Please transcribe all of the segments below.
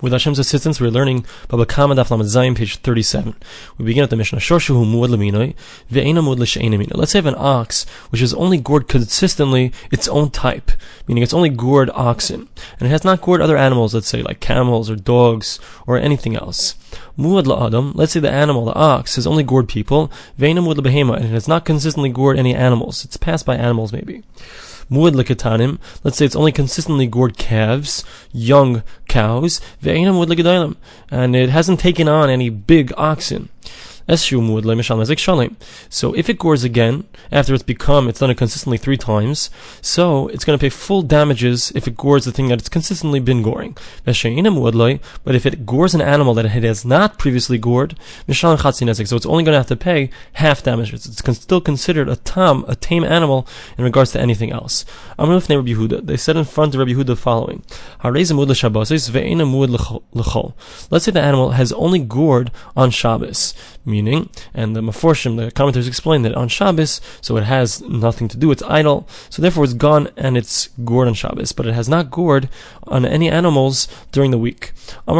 With Hashem's assistance, we're learning Baba Kama Daf Lamed Zayin, page 37. We begin at the Mishnah. Shorshuhu muad leminoi, ve'ena muad Let's have an ox, which is only gored consistently its own type, meaning it's only gored oxen, and it has not gored other animals, let's say like camels or dogs or anything else. Muad la'adam, let's say the animal, the ox, has only gored people, ve'ena muad and it has not consistently gored any animals. It's passed by animals maybe. Muad. Let's say it's only consistently gored calves, young cows. Ve'enam muad and it hasn't taken on any big oxen. So if it gores again, after it's become, it's done it consistently three times, so it's going to pay full damages if it gores the thing that it's consistently been goring. But if it gores an animal that it has not previously gored, so it's only going to have to pay half damages. It's still considered a tam, a tame animal, in regards to anything else. They said in front of Rabbi Yehuda the following. Let's say the animal has only gored on Shabbos and the Meforshim, the commentators explain that on Shabbos, so it has nothing to do, it's idle, so therefore it's gone and it's gored on Shabbos, but it has not gored on any animals during the week. So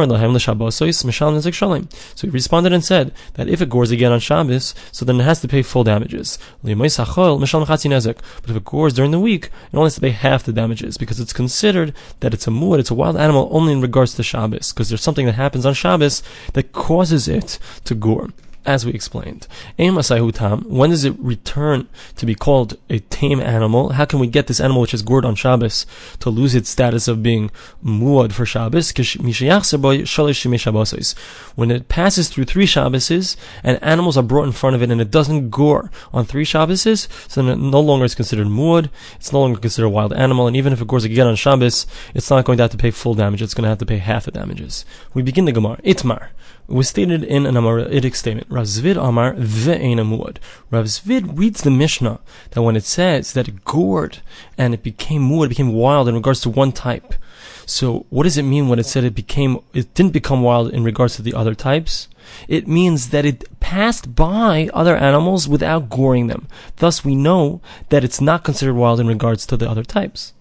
he responded and said that if it gores again on Shabbos, so then it has to pay full damages. But if it gores during the week, it only has to pay half the damages, because it's considered that it's a muad, it's a wild animal only in regards to Shabbos, because there's something that happens on Shabbos that causes it to gore as we explained. When does it return to be called a tame animal? How can we get this animal which is gored on Shabbos to lose its status of being muad for Shabbos? When it passes through three Shabboses and animals are brought in front of it and it doesn't gore on three Shabboses, so then it no longer is considered muad, it's no longer considered a wild animal, and even if it gores again on Shabbos, it's not going to have to pay full damage, it's going to have to pay half the damages. We begin the Gemara. Itmar was stated in an Amaritic statement. Rav Zvid Amar amuad. Rav Zvid reads the Mishnah that when it says that it gored and it became muad, it became wild in regards to one type. So what does it mean when it said it became, it didn't become wild in regards to the other types? It means that it passed by other animals without goring them. Thus we know that it's not considered wild in regards to the other types.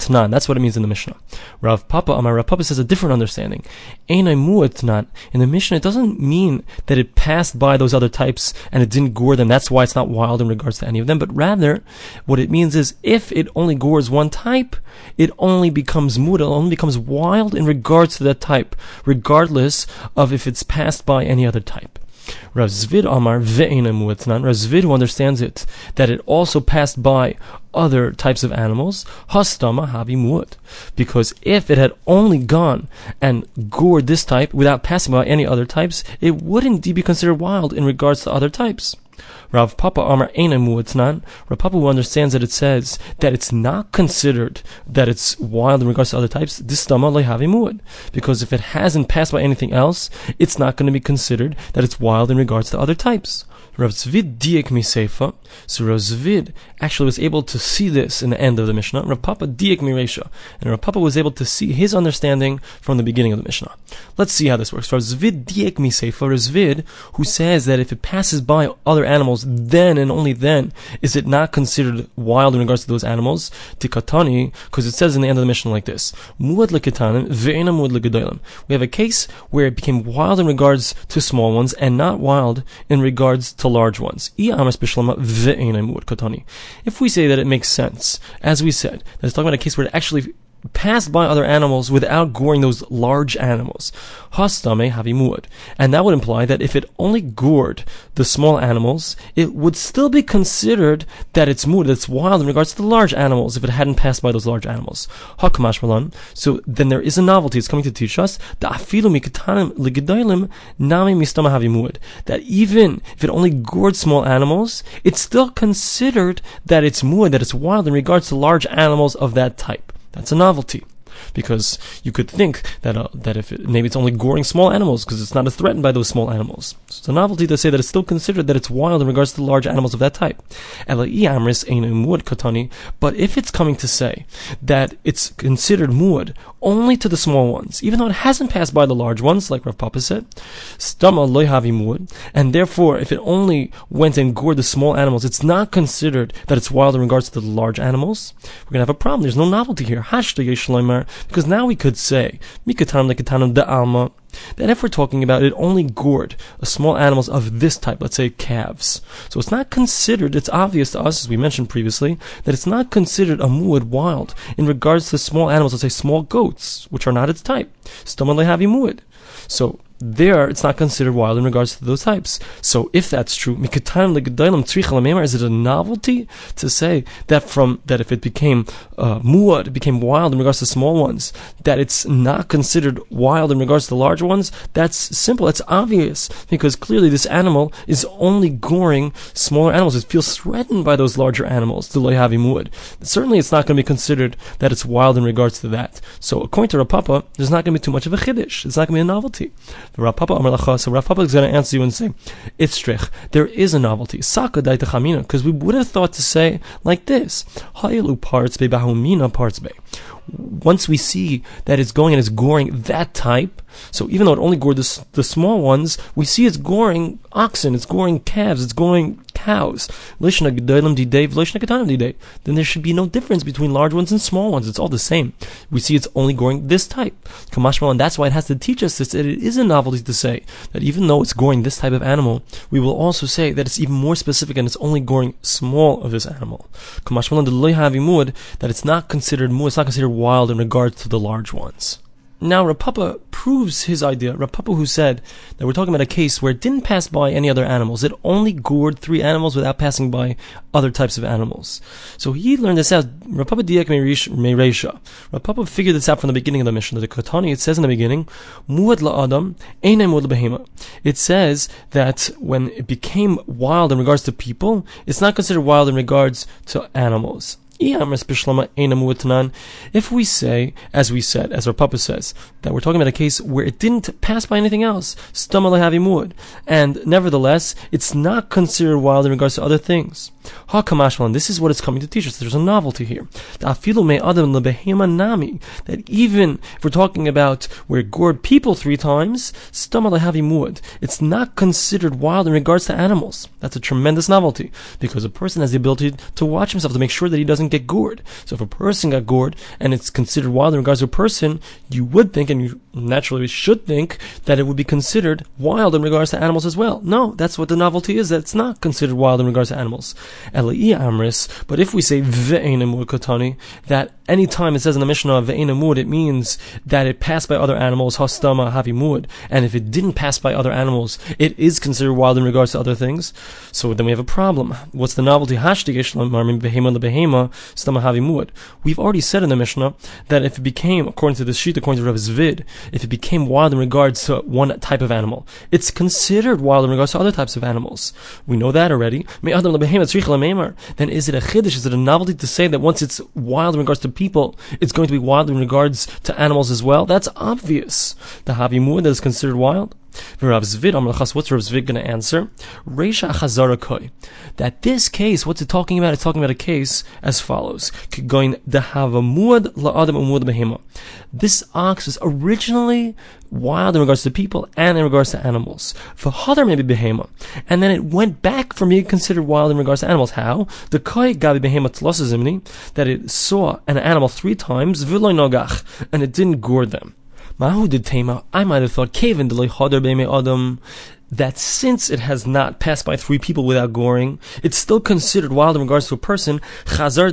Tnan. That's what it means in the Mishnah. Rav Papa Amar Rav Papa says a different understanding. Einai Tnan. In the Mishnah, it doesn't mean that it passed by those other types and it didn't gore them. That's why it's not wild in regards to any of them. But rather, what it means is if it only gores one type, it only becomes muad, it only becomes wild in regards to that type, regardless of if it's passed by any other type. Rav Zvid Amar ve'ena muetnan. Rav Zvid who understands it that it also passed by other types of animals. Hastama habi muad. Because if it had only gone and gored this type without passing by any other types, it would indeed be considered wild in regards to other types. Rav Papa Amar It's not. Rav Papa who understands that it says that it's not considered that it's wild in regards to other types, this muad. Because if it hasn't passed by anything else, it's not going to be considered that it's wild in regards to other types. Rav Zvid diek miseifa. So Rav Zvid actually was able to see this in the end of the Mishnah. Rav Papa diek miresha. And Rav Papa was able to see his understanding from the beginning of the Mishnah. Let's see how this works. Rav Zvid diek miseifa. Rav Zvid, who says that if it passes by other animals, then and only then is it not considered wild in regards to those animals. Tikatani, because it says in the end of the Mishnah like this. We have a case where it became wild in regards to small ones and not wild in regards to large ones. If we say that it makes sense, as we said, that it's talking about a case where it actually passed by other animals without goring those large animals. Hastame havimud. And that would imply that if it only gored the small animals, it would still be considered that it's muad, that it's wild in regards to the large animals if it hadn't passed by those large animals. Hakamash malan. So then there is a novelty. It's coming to teach us that even if it only gored small animals, it's still considered that it's muad, that it's wild in regards to large animals of that type. That's a novelty. Because you could think that uh, that if it, maybe it's only goring small animals because it's not as threatened by those small animals. So it's a novelty to say that it's still considered that it's wild in regards to the large animals of that type. But if it's coming to say that it's considered muad only to the small ones, even though it hasn't passed by the large ones, like Rav Papa said. Stama loy havimud, and therefore, if it only went and gored the small animals, it's not considered that it's wild in regards to the large animals. We're gonna have a problem. There's no novelty here. Because now we could say, Mikatanam lekatanam de alma, that if we're talking about it only gored small animals of this type, let's say calves. So it's not considered, it's obvious to us, as we mentioned previously, that it's not considered a muad wild in regards to small animals, let's say small goats, which are not its type. Muad. So there it's not considered wild in regards to those types. So if that's true, is it a novelty to say that from that if it became uh, muad, it became wild in regards to small ones, that it's not considered wild in regards to the large ones? That's simple. That's obvious because clearly this animal is only goring smaller animals. It feels threatened by those larger animals. The loyhavi muad. Certainly, it's not going to be considered that it's wild in regards to that. So according to Rav Papa, there's not going to be too much of a chiddush. It's not going to be a novelty. Rav Papa so Rav Papa is going to answer you and say, it's strich. There is a novelty. Saka daita chamina, because we would have thought to say like this, Ha'ilu parts be bahumina parts be. Once we see that it's going and it's goring that type, so even though it only gored the, the small ones, we see it's goring oxen, it's goring calves, it's goring cows. Then there should be no difference between large ones and small ones. It's all the same. We see it's only goring this type. And that's why it has to teach us this, that it is a novelty to say that even though it's goring this type of animal, we will also say that it's even more specific and it's only goring small of this animal. That it's not considered it's not considered wild in regards to the large ones. Now, Rav Papa proves his idea. Rav Papa, who said that we're talking about a case where it didn't pass by any other animals, it only gored three animals without passing by other types of animals. So he learned this out. Rav Papa Diak Meresha. Rav Papa figured this out from the beginning of the Mishnah. The Katani, it says in the beginning, Muad la'adam, muad behema. It says that when it became wild in regards to people, it's not considered wild in regards to animals. If we say, as we said, as our Papa says, that we're talking about a case where it didn't pass by anything else, and nevertheless, it's not considered wild in regards to other things. and this is what it's coming to teach us. There's a novelty here. That even if we're talking about where gored people three times, it's not considered wild in regards to animals. That's a tremendous novelty, because a person has the ability to watch himself to make sure that he doesn't get gored. So if a person got gored and it's considered wild in regards to a person, you would think, and you naturally should think, that it would be considered wild in regards to animals as well. No, that's what the novelty is, that it's not considered wild in regards to animals. amris, but if we say kotani, that any time it says in the Mishnah of ve'enamud, it means that it passed by other animals, hastama havimud, and if it didn't pass by other animals, it is considered wild in regards to other things. So then we have a problem. What's the novelty? We've already said in the Mishnah that if it became, according to the sheet, according to Rav Zvid, if it became wild in regards to one type of animal, it's considered wild in regards to other types of animals. We know that already. Then is it a chiddush? Is it a novelty to say that once it's wild in regards to people, it's going to be wild in regards to animals as well? That's obvious. The havimur that is considered wild. What's Rav Zvid going to answer? Reisha Chazara Koi. That this case, what's it talking about? It's talking about a case as follows. This ox was originally wild in regards to people and in regards to animals. For Hadar maybe Behema. And then it went back from being considered wild in regards to animals. How? The Koi Gabi Behema that it saw an animal three times, Viloy Nogach, and it didn't gore them. Mahu did Tema, I might have thought, Kevin the Hadar Beme Adam, that since it has not passed by three people without goring, it's still considered wild in regards to a person. Chazar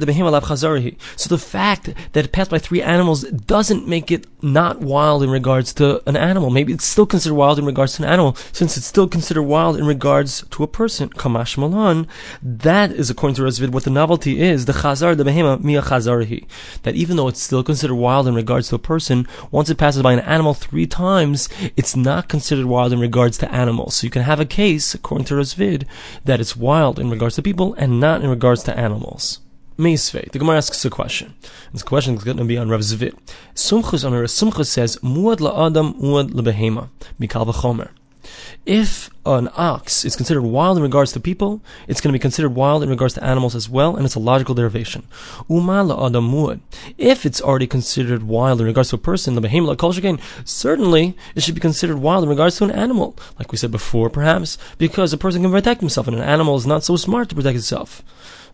So the fact that it passed by three animals doesn't make it not wild in regards to an animal. Maybe it's still considered wild in regards to an animal, since it's still considered wild in regards to a person. Kamash Malan. That is according to Razvid what the novelty is. The Chazar the Behema Mia Chazarhi. That even though it's still considered wild in regards to a person, once it passes by an animal three times, it's not considered wild in regards to animals animals. So you can have a case, according to Razvid, that it's wild in regards to people and not in regards to animals. Meisvei. The Gemara asks a question. This question is going to be on Rav Zvid. Sumchus on Rav Sumchus says, Muad la Adam, muad lebehema, mikal v'chomer. If an ox is considered wild in regards to people, it's going to be considered wild in regards to animals as well, and it's a logical derivation. Umala adamud. If it's already considered wild in regards to a person, the behemoth certainly it should be considered wild in regards to an animal, like we said before, perhaps, because a person can protect himself, and an animal is not so smart to protect itself.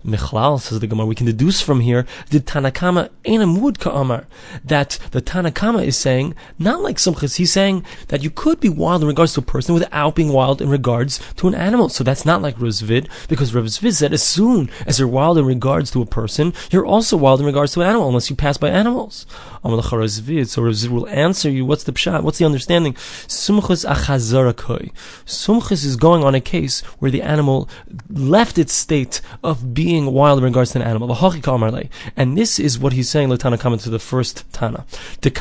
Michlal, says the Gemara, we can deduce from here, the Tanakama Enamud Ka'amar, that the Tanakama is saying, not like Sumchis, he's saying that you could be wild in regards to a person without being wild in regards to an animal. So that's not like Ravzvid, because Ravzvid said as soon as you're wild in regards to a person, you're also wild in regards to an animal, unless you pass by animals. So Ravzvid will answer you, what's the pshat, what's the understanding? Sumchis achazarakoi. Sumchis is going on a case where the animal left its state of being being wild in regards to an animal. And this is what he's saying, Latana coming to the first Tana. This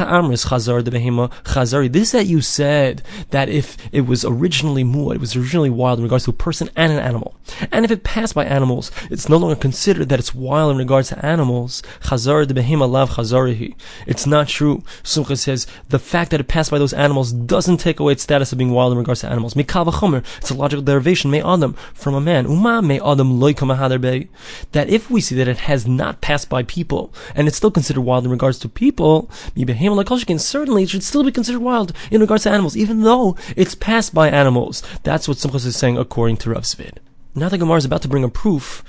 that you said that if it was originally muad, it was originally wild in regards to a person and an animal. And if it passed by animals, it's no longer considered that it's wild in regards to animals. It's not true. Sumcha says the fact that it passed by those animals doesn't take away its status of being wild in regards to animals. It's a logical derivation, may adam, from a man. Uma may adam that if we see that it has not passed by people and it's still considered wild in regards to people, certainly it should still be considered wild in regards to animals, even though it's passed by animals. That's what Sumchus is saying according to Rav Zvid. Now the Gemara is about to bring a proof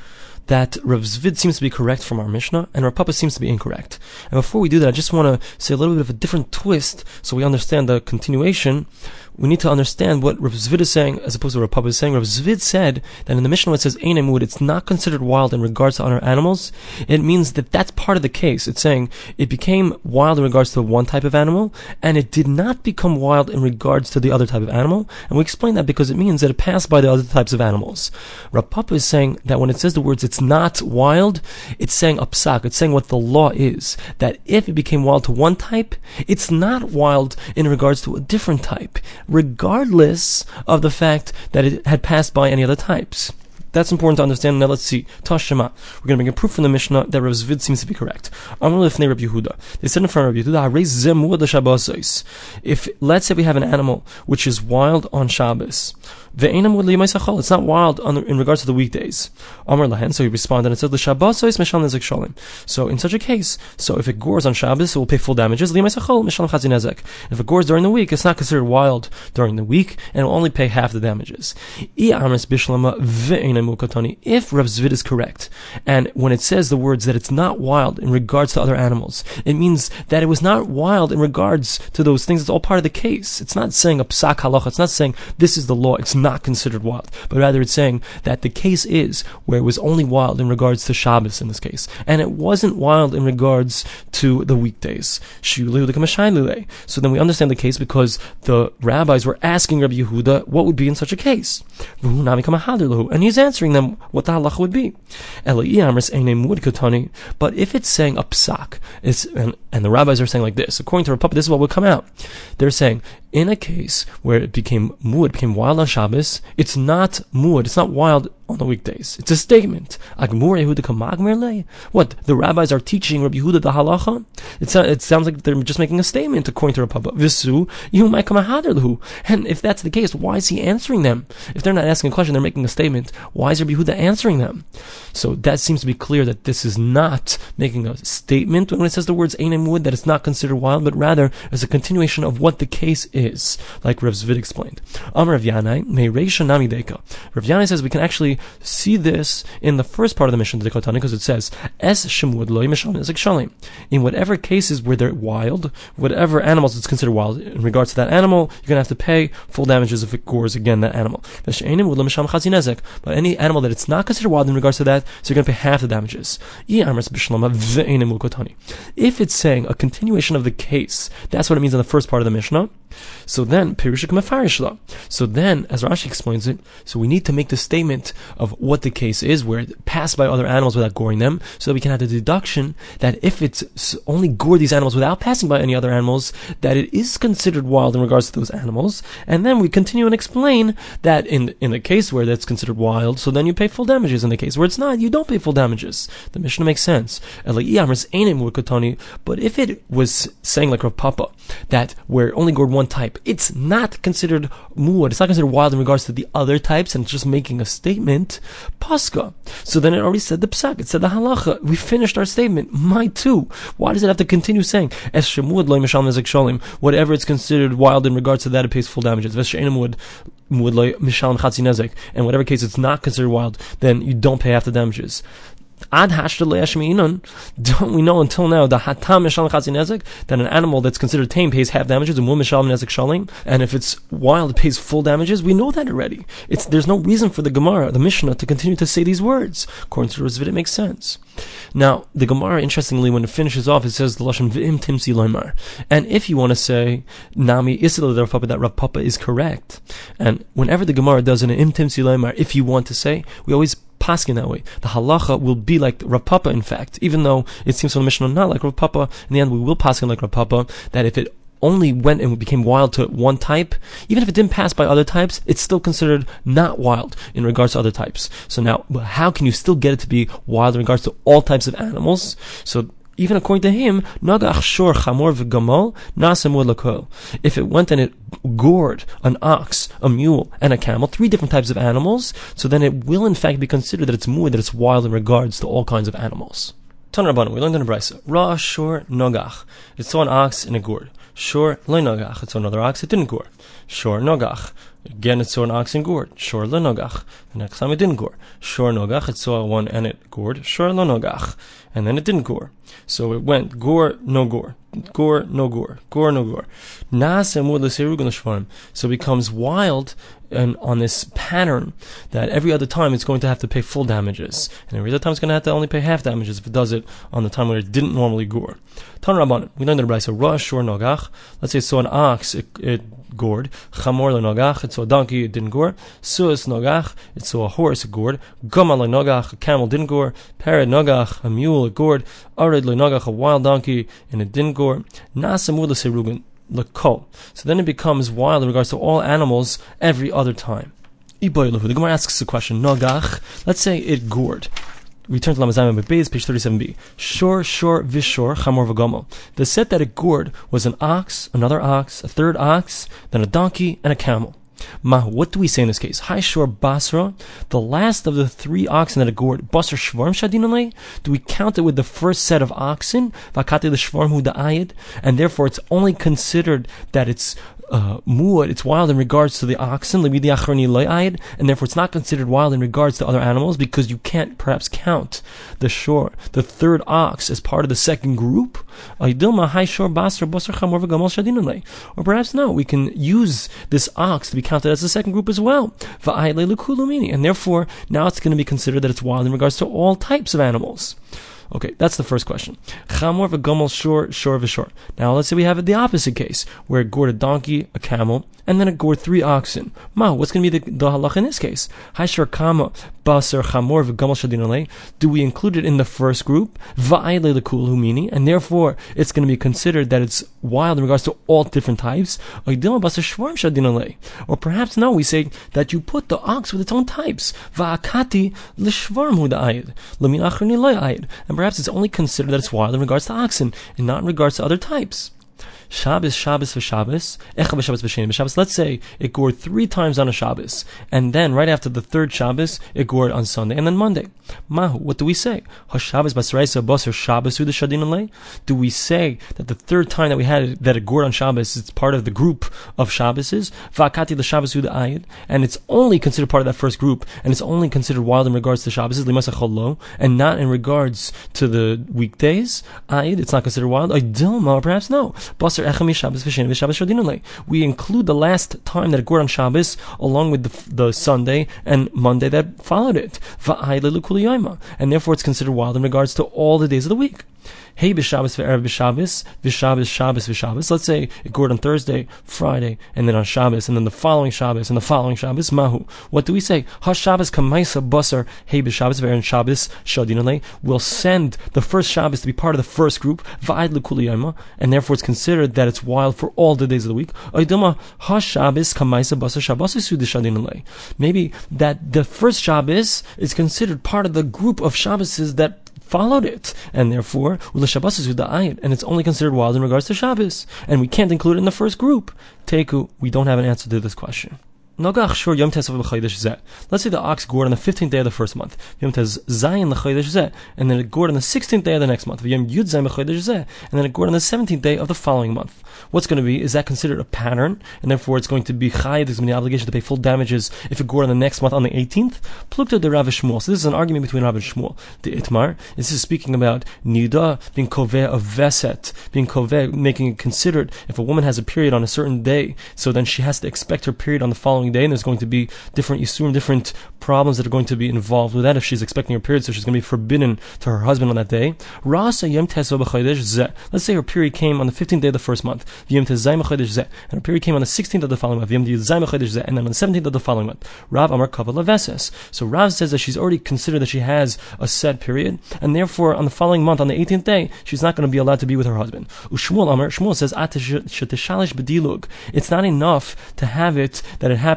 that Rav Zvid seems to be correct from our Mishnah, and Rav Papa seems to be incorrect. And before we do that, I just want to say a little bit of a different twist so we understand the continuation we need to understand what Rav Zvid is saying as opposed to what Rav Papa is saying. Rav Zvid said that in the Mishnah it says Einemud, it's not considered wild in regards to other animals. It means that that's part of the case. It's saying it became wild in regards to one type of animal, and it did not become wild in regards to the other type of animal. And we explain that because it means that it passed by the other types of animals. Rav Papa is saying that when it says the words it's not wild, it's saying a. It's saying what the law is. That if it became wild to one type, it's not wild in regards to a different type regardless of the fact that it had passed by any other types. That's important to understand. Now let's see. Tashema. We're going to bring a proof from the Mishnah that Rav Zvid seems to be correct. Amalifnei Rabbi Yehuda. They said in front of Rabbi Yehuda, if, let's say we have an animal which is wild on Shabbos, it's not wild in regards to the weekdays. So he responded and said, So in such a case, so if it gores on Shabbos, it will pay full damages. If it gores during the week, it's not considered wild during the week, and will only pay half the damages. If Rav Zvid is correct, and when it says the words that it's not wild in regards to other animals, it means that it was not wild in regards to those things. It's all part of the case. It's not saying a psak halacha. It's not saying this is the law. It's not considered wild, but rather it's saying that the case is where it was only wild in regards to Shabbos in this case, and it wasn't wild in regards to the weekdays. So then we understand the case because the rabbis were asking Rabbi Yehuda what would be in such a case, and he's answering them what the halacha would be. But if it's saying a psak, it's, and, and the rabbis are saying like this, according to Rav Papa, this is what would come out. They're saying in a case where it became muad, became wild on Shabbos, it's not muad, it's not wild on the weekdays. It's a statement. What? The rabbis are teaching Rabbi Yehuda the halacha? It, it sounds like they're just making a statement according to Rabbi Papa. Visu, And if that's the case, why is he answering them? If they're not asking a question, they're making a statement. Why is Rabbi Yehuda answering them? So that seems to be clear that this is not making a statement when it says the words Einem wood, that it's not considered wild, but rather as a continuation of what the case is, like Rav Zvid explained. Rav. Rav Yanai says we can see this in the first part of the Mishnah to the Kotani because it says, Es Shemud Loy Shalim. In whatever cases where they're wild, whatever animals it's considered wild, in regards to that animal, you're going to have to pay full damages if it gores again that animal. But any animal that it's not considered wild in regards to that, so you're going to pay half the damages. If it's saying a continuation of the case, that's what it means in the first part of the Mishnah. So then, Mefarishla. So then, as Rashi explains it, so we need to make the statement of what the case is, where it passed by other animals without goring them, so that we can have the deduction that if it's only gored these animals without passing by any other animals, that it is considered wild in regards to those animals. And then we continue and explain that in in the case where that's considered wild, so then you pay full damages. In the case where it's not, you don't pay full damages. The Mishnah makes sense. But if it was saying like Rav Papa that we're only gored one type, it's not considered muad. It's not considered wild in regards to the other types, and it's just making a statement. Pascha. So then it already said the psak. It said the halacha. We finished our statement. My too. Why does it have to continue saying? Whatever it's considered wild in regards to that, it pays full damages. And whatever case it's not considered wild, then you don't pay half the damages. Ad don't we know until now the hatam mishal nezek that an animal that's considered tame pays half damages and one mishal nezek shalim, and if it's wild it pays full damages. We know that already. It's there's no reason for the Gemara, the Mishnah, to continue to say these words. According to Rav Zvid, it makes sense. Now the Gemara, interestingly, when it finishes off, it says the lashon v'im timsi loymar, and if you want to say nami isla Rav Papa that Rav Papa is correct, and whenever the Gemara does an im timsi loymar, if you want to say, we always paskin that way. The halacha will be like Rav Papa, in fact, even though it seems from the Mishnah not like Rav Papa. In the end, we will paskin like Rav Papa that if it only went and became wild to one type, even if it didn't pass by other types, it's still considered not wild in regards to other types. So now, how can you still get it to be wild in regards to all types of animals? So even according to him, Nagach Shor Chamor Lakol. If it went and it gored an ox, a mule, and a camel, three different types of animals, so then it will in fact be considered that it's muad, that it's wild in regards to all kinds of animals. Tan Rabbanon, we learned in the Brisa. Ra Shor Nogach. It saw an ox in a gourd. Shor Lo Nogach. It saw another ox, it didn't gore. Shor Nogach. Again, it saw an ox and gourd. Shor lenogach. The next time it didn't gore. Shor nogach. It saw one and it gored. Shor lenogach. And then it didn't gore. So it went gore, no gore. Gore, no gore. Gore, no gore. Nas and So it becomes wild and on this pattern that every other time it's going to have to pay full damages, and every other time it's going to have to only pay half damages if it does it on the time where it didn't normally gore. Tan Rabbanan, we learned in the Brisa, Rosh or Nogach. Let's say so an ox it, it gored, Chamor Nogach, it saw a donkey, it didn't gore. Suas Nogach, it saw a horse, it gored. Gamal Nogach, a camel didn't gore. Parrot Nogach, a mule, it gored. Arid Nogach, a wild donkey, and it didn't gore. Nasamula Serugan, lakol. So then it becomes wild in regards to all animals every other time. The Gemara asks a question. Nogach, let's say it gored. Return to Lamed Zayin Beis, page 37b. Shor, shor, vishor, chamor v'gomo. The set that it gored was an ox, another ox, a third ox, then a donkey, and a camel. Ma, what do we say in this case? Hi Shor Basra, the last of the three oxen that are gored, Basar Shvarm Shadinale? Do we count it with the first set of oxen? Vakate the Shvarm Hu Ayid? And therefore it's only considered that it's uh, muad, it's wild in regards to the oxen, and therefore it's not considered wild in regards to other animals because you can't perhaps count the the third ox, as part of the second group. Or perhaps no, we can use this ox to be counted as the second group as well. And therefore, now it's going to be considered that it's wild in regards to all types of animals. Okay, that's the first question. Chamor v'gomel shor, shor v'shor. Now let's say we have the opposite case, where it gored a donkey, a camel, and then it gored three oxen. Ma, what's going to be the, the halach in this case? Haishar kama baser chamor shadinale. Do we include it in the first group? Humini, and therefore it's going to be considered that it's wild in regards to all different types. Or perhaps no, we say that you put the ox with its own types. Va'akati l'shvarm hu da'ayid. L'min lo'ayid. And perhaps it's only considered that it's wild in regards to oxen and not in regards to other types. Shabbos, Shabbos for Shabbos, Echa b'Shabbos b'Sheni b'Shabbos. Let's say it gored three times on a Shabbos, and then right after the third Shabbos, it gored on Sunday and then Monday. Mahu, what do we say? HaShabbos Shabbos the Do we say that the third time that we had it, that it gored on Shabbos, it's part of the group of Shabboses, V'akati the Ayid, and it's only considered part of that first group, and it's only considered wild in regards to Shabbos, Limasa and not in regards to the weekdays, Ayid, it's not considered wild, Dilma, perhaps no. Basar we include the last time that gored on Shabbos along with the, the Sunday and Monday that followed it. And therefore it's considered wild in regards to all the days of the week. Hey b'Shabbos ve'erev b'Shabbos, v'Shabbos, Shabbos, v'Shabbos. Let's say it gored on Thursday, Friday, and then on Shabbos, and then the following Shabbos, and the following Shabbos, Mahu. What do we say? Ha Shabbos kamaisa basar, hey b'Shabbos ve'erev Shabbos, shadinale. We'll send the first Shabbos to be part of the first group, va'id l'kuli and therefore it's considered that it's wild for all the days of the week. Oiduma ha Shabbos kamaisa basar Shabbos shadinale. Maybe that the first Shabbos is considered part of the group of Shabbos that followed it, and therefore the Shabbos is with the ayat, and it's only considered wild in regards to Shabbos, and we can't include it in the first group. Teku, we don't have an answer to this question. Let's say the ox gored on the 15th day of the first month. And then it gored on the 16th day of the next month. And then it gored on the 17th day of the following month. What's going to be, is that considered a pattern? And therefore it's going to be chayed, there's going to be the obligation to pay full damages if it gored on the next month on the 18th? Plukta de Rav Shmuel. So this is an argument between Rav and Shmuel. The Itmar, this is speaking about nida being koveh of veset, being koveh, making it considered if a woman has a period on a certain day, so then she has to expect her period on the following following day, and there's going to be different yisurim, different problems that are going to be involved with that if she's expecting her period, so she's going to be forbidden to her husband on that day. Let's say her period came on the 15th day of the first month, and her period came on the 16th of the following month, and then on the 17th of the following month. Rav Amar. So Rav says that she's already considered that she has a set period, and therefore on the following month, on the 18th day, she's not going to be allowed to be with her husband. Shmuel says, It's not enough to have it that it happens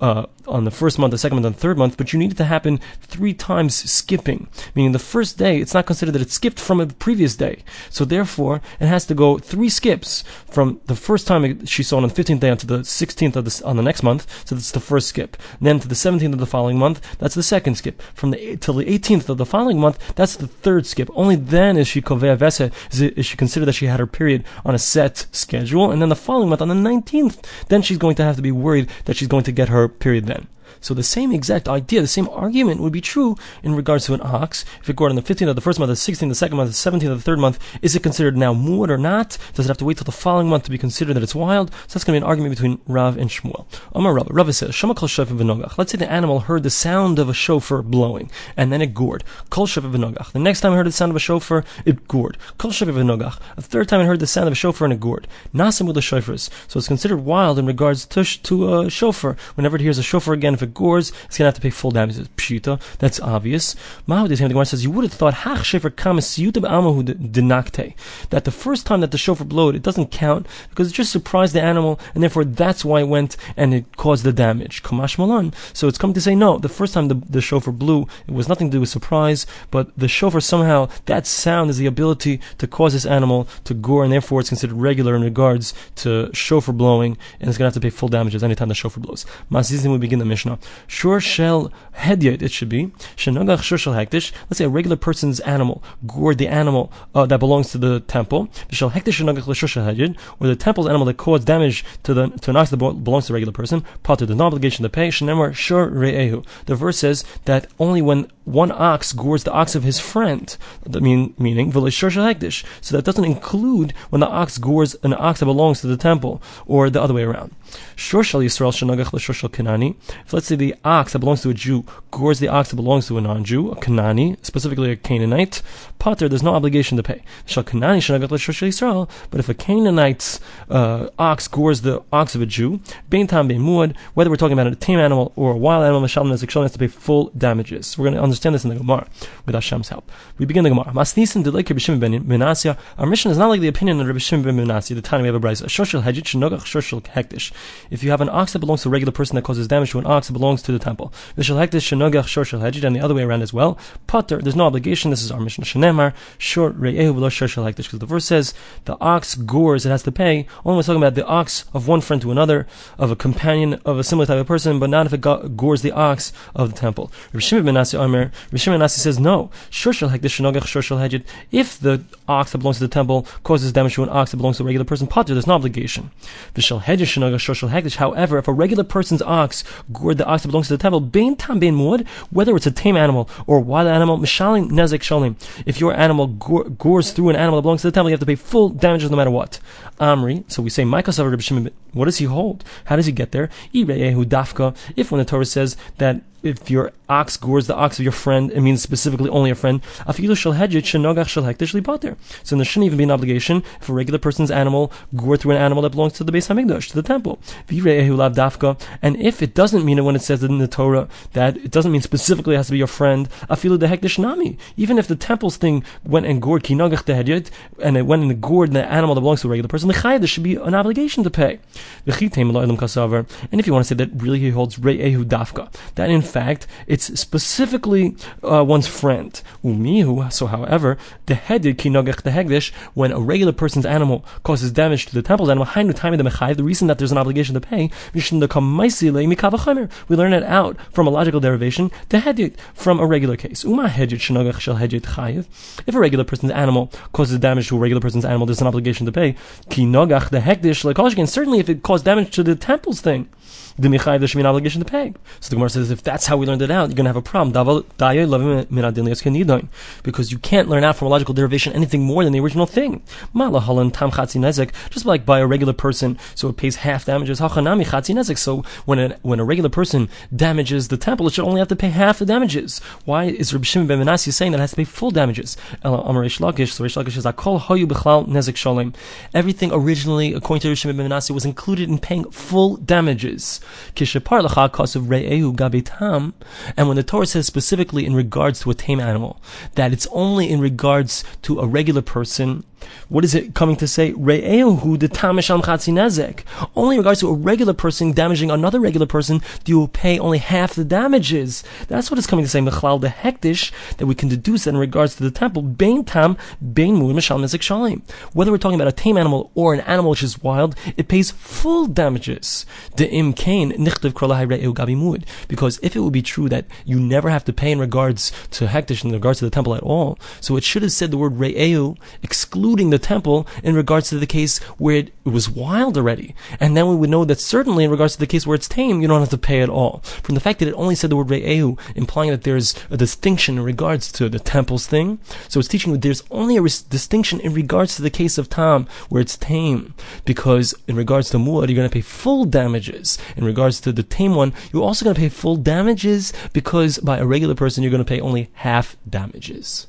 uh, on the first month, the second month, and the third month, but you need it to happen three times skipping. Meaning the first day, it's not considered that it skipped from a previous day. So therefore, it has to go three skips from the first time she saw it on the 15th day onto the 16th of the, on the next month. So that's the first skip. Then to the 17th of the following month, that's the second skip. From the till the 18th of the following month, that's the third skip. Only then is she kovea vese, is, is she considered that she had her period on a set schedule. And then the following month, on the 19th, then she's going to have to be worried that she's going to get her period then. So the same exact idea, the same argument would be true in regards to an ox. If it gored on the 15th of the first month, the 16th, of the second month, the 17th of the third month, is it considered now muad or not? Does it have to wait till the following month to be considered that it's wild? So that's going to be an argument between Rav and Shmuel. Omar Rav, Rav says, v'nogach. Let's say the animal heard the sound of a shofar blowing, and then it gored. Kol v'nogach. The next time it heard the sound of a shofar, it gored. Kol v'nogach. A third time it heard the sound of a shofar and it gored. Nasim with the shofars. So it's considered wild in regards to, a shofar. Whenever it hears a shofar again, if it gores, it's going to have to pay full damages. Pshita, that's obvious. Mahmoud the Gemara says, you would have thought, Hach Shefer that the first time that the shofar blowed, it doesn't count because it just surprised the animal, and therefore that's why it went and it caused the damage. Kamash Malan. So it's come to say, no, the first time the, the shofar blew, it was nothing to do with surprise, but the shofar somehow, that sound is the ability to cause this animal to gore, and therefore it's considered regular in regards to shofar blowing, and it's going to have to pay full damages anytime the shofar blows. Masizim we begin the Mishnah. Shur shel hedyot, it should be. Shenogach shur shel hekdesh. Let's say a regular person's animal gored the animal uh, that belongs to the temple. Shel hekdesh shenogach l'shur shel hedyot, or the temple's animal that caused damage to the to an ox that belongs to a regular person. Patur, there's no obligation to pay. Shenemar shur re'ehu. The verse says that only when one ox gores the ox of his friend, that mean, meaning hekdesh. So that doesn't include when the ox gores an ox that belongs to the temple, or the other way around. Shur shel Yisrael Kanani. If let's say the ox that belongs to a Jew gores the ox that belongs to a non-Jew, a Kanani, specifically a Canaanite, Patur, there's no obligation to pay. Shal Kanani Yisrael, but if a Canaanite's uh, ox gores the ox of a Jew, Bein Tam whether we're talking about a tame animal or a wild animal, Shalom has to pay full damages. We're going to understand this in the Gemara with Hashem's help. We begin the Gemara. Masnisin Delek Rabbi Shimon ben Menasya. Our Mishnah is not like the opinion of Rabbi Shimon ben Menasya, the time we have a brisa. Shoshel Hedyot Shenogach Shoshel Hekdesh. If you have an ox that belongs to a regular person that causes damage to an ox that belongs to the temple, Vishal Hekdesh Shenogach Shor Shel Hedyot, and the other way around as well. Patur, there's no obligation. This is our Mishnah. Shenemar Shor Re'ehu V'lo Shor Shel Hekdesh, because the verse says the ox gores, it has to pay. Only we're talking about the ox of one friend to another, of a companion of a similar type of person, but not if it gores the ox of the temple. Rav Shimon ben Omer, Rav Shimon ben says no. Shor Shel Hekdesh Shenogach Shor Shel If the ox that belongs to the temple causes damage to an ox that belongs to a regular person, Patur, there's no obligation. V'shel Hedyot Shenogach Shor Shel However, if a regular person's ox gored the ox that belongs to the temple, Bein Tam Bein Muad, whether it's a tame animal or a wild animal, Mishalim Nezek Shalim. If your animal gores through an animal that belongs to the temple, you have to pay full damages no matter what. Amri. So we say, what does he hold? How does he get there? If when the Torah says that if your ox gores the ox of your friend, it means specifically only a friend. So there shouldn't even be an obligation if a regular person's animal gore through an animal that belongs to the Beis Hamikdash, to the temple. And if it doesn't mean it when it says in the Torah that it doesn't mean specifically it has to be your friend, even if the temple's thing went and gored and it went and gored the animal that belongs to a regular person, there should be an obligation to pay. And if you want to say that really he holds Re'ehu Dafka, that in fact, it's specifically uh, one's friend. Umihu, so however, the headed kinogach the hekdesh, when a regular person's animal causes damage to the temple's animal, the reason that there's an obligation to pay, we learn it out from a logical derivation, the headed from a regular case. If a regular person's animal causes damage to a regular person's animal, there's an obligation to pay. Kinogach the hekdesh, like certainly if it caused damage to the temple's thing, the Michai, there should be an obligation to pay. So the Gemara says, if that's how we learned it out, you're going to have a problem. Because you can't learn out from a logical derivation anything more than the original thing. Just like by a regular person, so it pays half damages. So when a, when a regular person damages the temple, it should only have to pay half the damages. Why is Rabbi Shimon ben Menashe saying that it has to pay full damages? Everything originally, according to Rabbi Shimon ben Menashe, was included in paying full damages. And when the Torah says specifically in regards to a tame animal, that it's only in regards to a regular person what is it coming to say? Re'ehu de tamisham nezek. Only in regards to a regular person damaging another regular person, do you pay only half the damages. That's what it's coming to say. Mechlal de hekdesh that we can deduce that in regards to the temple. Bain tam, bain mu mishal nezek shalim. Whether we're talking about a tame animal or an animal which is wild, it pays full damages. De im kain nichtav krolahai re'ehu gabi. Because if it would be true that you never have to pay in regards to hekdesh in regards to the temple at all, so it should have said the word re'ehu excluding including the temple in regards to the case where it was wild already. And then we would know that certainly in regards to the case where it's tame, you don't have to pay at all. From the fact that it only said the word re'ehu, implying that there's a distinction in regards to the temple's thing. So it's teaching that there's only a res- distinction in regards to the case of tam, where it's tame. Because in regards to muad, you're going to pay full damages. In regards to the tame one, you're also going to pay full damages because by a regular person, you're going to pay only half damages.